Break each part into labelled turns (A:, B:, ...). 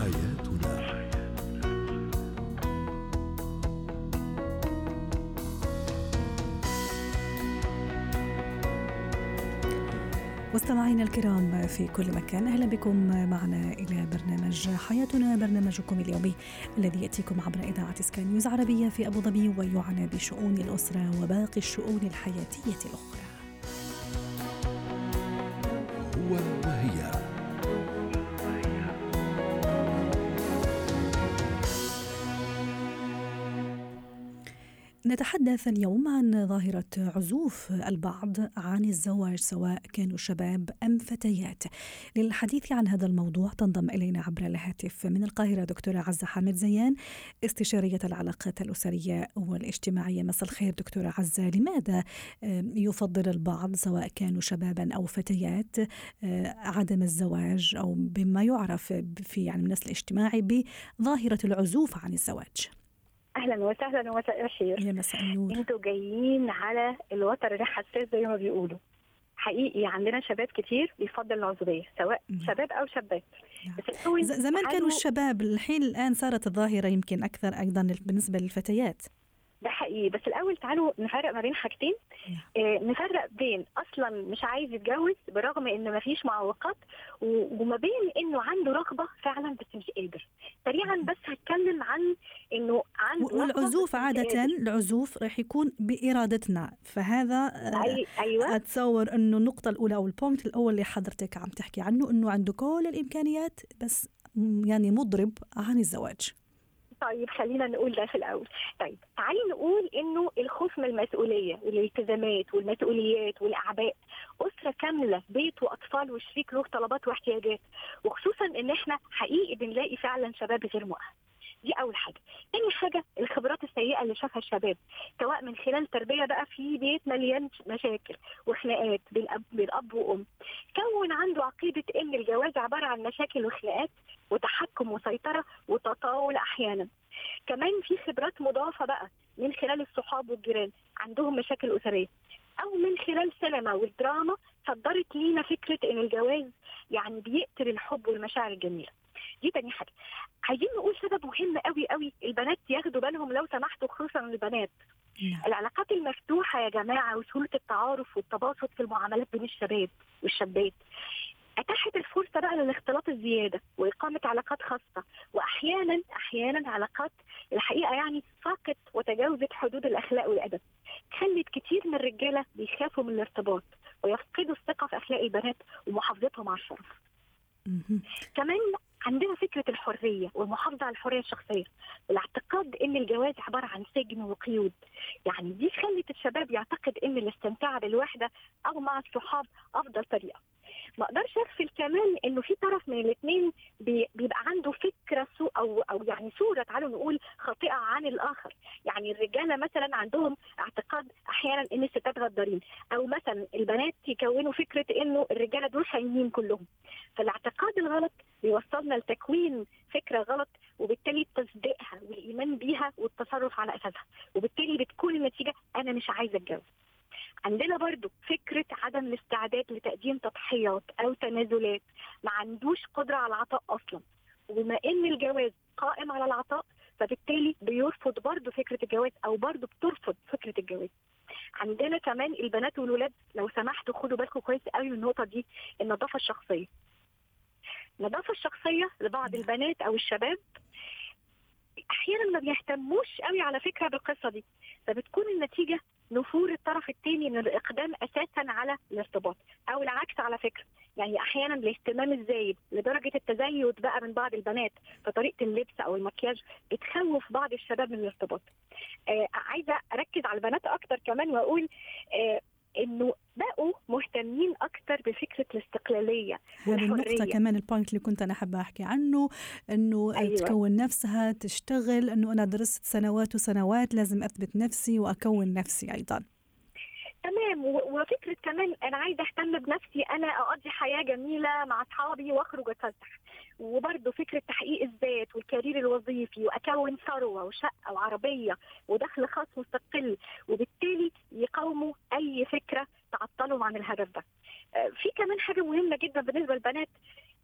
A: حياتنا مستمعينا الكرام في كل مكان أهلا بكم معنا إلى برنامج حياتنا برنامجكم اليومي الذي يأتيكم عبر إذاعة سكاي نيوز عربية في أبو ظبي ويعنى بشؤون الأسرة وباقي الشؤون الحياتية الأخرى. نتحدث اليوم عن ظاهرة عزوف البعض عن الزواج سواء كانوا شباب أم فتيات. للحديث عن هذا الموضوع تنضم إلينا عبر الهاتف من القاهرة دكتورة عزة حامد زيان استشارية العلاقات الأسرية والاجتماعية. مساء الخير دكتورة عزة. لماذا يفضل البعض سواء كانوا شبابا أو فتيات عدم الزواج أو بما يعرف في يعني النسل الاجتماعي بظاهرة العزوف عن الزواج؟
B: أهلا وسهلا ومساء الخير.
A: يا مساء النور.
B: أنتوا جايين على الوتر الحساس زي ما بيقولوا. حقيقي عندنا شباب كتير بيفضل العزوبية سواء مم. شباب أو شباب
A: نعم. زمان كانوا الشباب الحين الآن صارت الظاهرة يمكن أكثر أيضا بالنسبة للفتيات.
B: ده حقيقي. بس الأول تعالوا نفرق ما بين حاجتين. آه نفرق بين أصلا مش عايز يتجوز برغم إن ما فيش معوقات وما بين إنه عنده رغبة فعلا بس مش قادر. سريعا بس هتكلم عن إنه عنده
A: والعزوف عادة العزوف راح يكون بإرادتنا. فهذا
B: أي أيوة.
A: أتصور إنه النقطة الأولى أو البوينت الأول اللي حضرتك عم تحكي عنه إنه عنده كل الإمكانيات بس يعني مضرب عن الزواج.
B: طيب خلينا نقول ده في الأول. طيب تعالي نقول إنه الخوف من المسؤولية والالتزامات والمسؤوليات والأعباء أسرة كاملة بيت وأطفال وشريك له طلبات واحتياجات وخصوصا إن إحنا حقيقي بنلاقي فعلا شباب غير مؤهل. دي أول حاجة. تاني حاجة الخبرات السيئة اللي شافها الشباب سواء من خلال تربية بقى في بيت مليان مشاكل وخناقات بين اب بين أب وأم. كون عنده عقيدة إن الجواز عبارة عن مشاكل وخناقات وتحكم وسيطرة وتطاول أحيانا. كمان في خبرات مضافة بقى من خلال الصحاب والجيران عندهم مشاكل أسرية. أو من خلال السينما والدراما صدرت لينا فكرة إن الجواز يعني بيقتل الحب والمشاعر الجميلة. دي تاني حاجة. عايزين نقول سبب مهم قوي قوي البنات ياخدوا بالهم لو سمحتوا خصوصا البنات. نعم. العلاقات المفتوحة يا جماعة وسهولة التعارف والتباسط في المعاملات بين الشباب والشابات. أتاحت الفرصة بقى للاختلاط الزيادة وإقامة علاقات خاصة. واحيانا أحيانا علاقات الحقيقة يعني فاقت وتجاوزت حدود الأخلاق والأدب. خلت كتير من الرجالة بيخافوا من الارتباط. اخلاق البنات ومحافظتهم على الشرف كمان عندنا فكرة الحرية والمحافظة على الحرية الشخصية. والاعتقاد إن الجواز عبارة عن سجن وقيود. يعني دي خلت الشباب يعتقد إن الاستمتاع بالوحدة أو مع الصحاب أفضل طريقة. ما أقدرش اغفل كمان انه في طرف من الاثنين بي بيبقى عنده فكرة سوء أو أو يعني صورة تعالوا نقول خاطئة عن الآخر. يعني الرجالة مثلا عندهم اعتقاد أحيانا إن الستات غدارين. أو مثلا البنات يكونوا فكرة إنه الرجالة دول خاينين كلهم. فالاعتقاد الغلط بيوصلنا لتكوين فكرة غلط وبالتالي تصديقها والإيمان بيها والتصرف على أساسها. وبالتالي بتكون النتيجة أنا مش عايزة أتجوز عندنا برضو فكرة عدم الاستعداد لتقديم تضحيات أو تنازلات ما عندوش قدرة على العطاء أصلا. وبما إن الجواز قائم على العطاء فبالتالي بيرفض برضو فكرة الجواز أو برضو بترفض فكرة الجواز. عندنا كمان البنات والولاد لو سمحتوا خدوا بالكم كويس قوي من النقطة دي النظافة الشخصية. النظافة الشخصية لبعض البنات أو الشباب أحيانا ما بيهتموش قوي على فكرة بالقصة دي فبتكون النتيجة نفور الطرف الثاني من الإقدام أساسا على الارتباط أو العكس على فكرة. يعني أحيانا الاهتمام الزايد لدرجة التزيد بقى من بعض البنات في طريقة اللبس أو المكياج بتخوف بعض الشباب من الارتباط. آه عايزة أركز على البنات أكتر كمان وأقول آه إنه مهتمين أكثر بفكرة الاستقلالية
A: هذه النقطة كمان البوينت اللي كنت أنا حابة أحكي عنه إنه أيوة. تكون نفسها تشتغل إنه أنا درست سنوات وسنوات لازم أثبت نفسي وأكون نفسي أيضا.
B: تمام. وفكرة كمان أنا عايزة أهتم بنفسي أنا أقضي حياة جميلة مع أصحابي وأخرج واتفسح وبرضه فكرة تحقيق الذات والكارير الوظيفي وأكون ثروة وشقة وعربية ودخل خاص مستقل وبالتالي يقاوموا اي فكره تعطلهم عن الهدف ده. في كمان حاجة مهمة جدا بالنسبة للبنات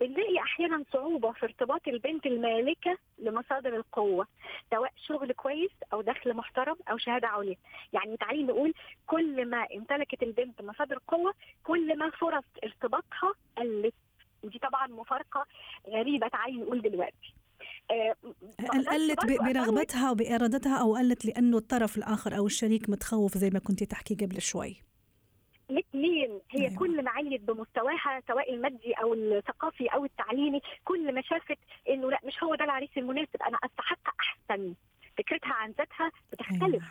B: بنلاقي أحيانا صعوبة في ارتباط البنت المالكة لمصادر القوة سواء شغل كويس أو دخل محترم أو شهادة عليا. يعني تعالي نقول كل ما امتلكت البنت مصادر قوة كل ما فرص ارتباطها قلت. ودي طبعا مفارقة غريبة تعالي نقول دلوقتي.
A: آه، قلت برغبتها وبإرادتها أو قلت لأنه الطرف الآخر أو الشريك متخوف زي ما كنت تحكي قبل شوي؟
B: الاثنين هي أيوة. كل ما عليت بمستواها سواء المادي أو الثقافي أو التعليمي كل ما شافت إنه لا مش هو ده العريس المناسب أنا أستحق أحسن فكرتها عن ذاتها بتختلف أيوة.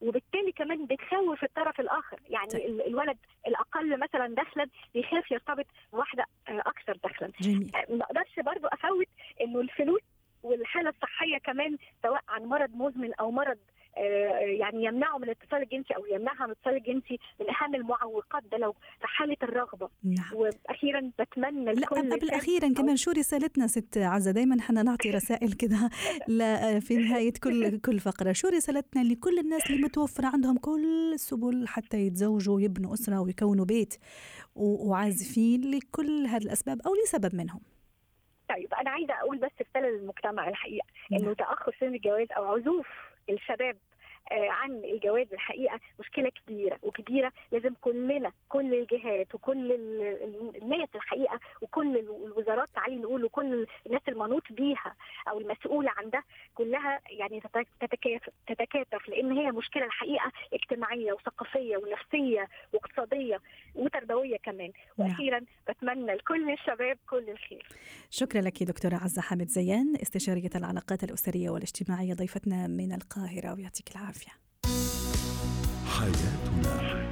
B: وبالتالي كمان بتخوف الطرف الآخر يعني طيب. الولد الأقل مثلا دخلا بيخاف يرتبط بواحدة أكثر دخلا. آه، ما أقدرش برضو أفوت إنه الفلوس والحالة الصحية كمان سواء عن مرض مزمن أو مرض يعني يمنعه من الاتصال الجنسي أو يمنعها من الاتصال الجنسي من أهم المعوقات ده لو في حالة الرغبة نعم. وأخيرا بتمنى
A: لا قبل أخيرا كمان شو رسالتنا ست عزة دايما إحنا نعطي رسائل كده في نهاية كل كل فقرة شو رسالتنا لكل الناس اللي متوفرة عندهم كل السبل حتى يتزوجوا ويبنوا أسرة ويكونوا بيت وعازفين لكل هذه الأسباب أو لسبب منهم
B: طيب أنا عايزة أقول بس رسالة للمجتمع الحقيقة إنه نعم. تأخر سن الجواز أو عزوف الشباب عن الجواز الحقيقة مشكلة كبيرة وكبيرة لازم كلنا كل الجهات وكل الناس الحقيقة وكل الوزارات تعالي نقول وكل الناس المنوط بيها أو المسؤولة عن ده كلها يعني تتكاتف تتكاتف لأن هي مشكلة الحقيقة اجتماعية وثقافية ونفسية واقتصادية وتربوية كمان. نعم. وأخيرا بتمنى لكل الشباب كل الخير.
A: شكرا لك دكتورة عزة حامد زيان استشارية العلاقات الأسرية والاجتماعية ضيفتنا من القاهرة ويعطيك العافية. حياتنا.